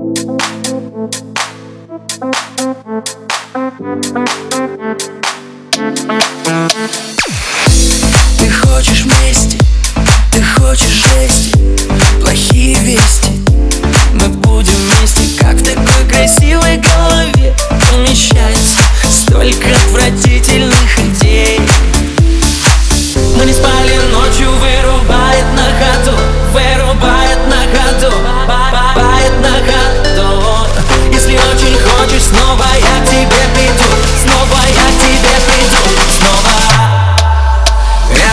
Ты хочешь вместе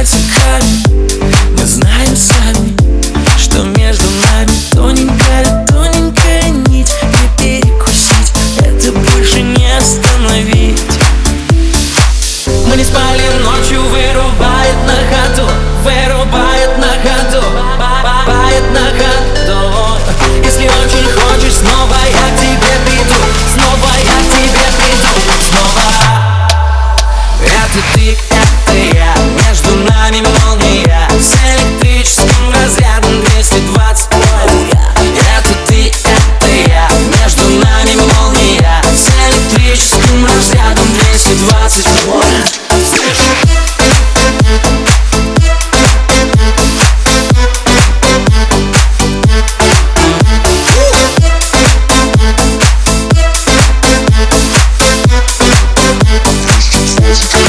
it's a cut. this.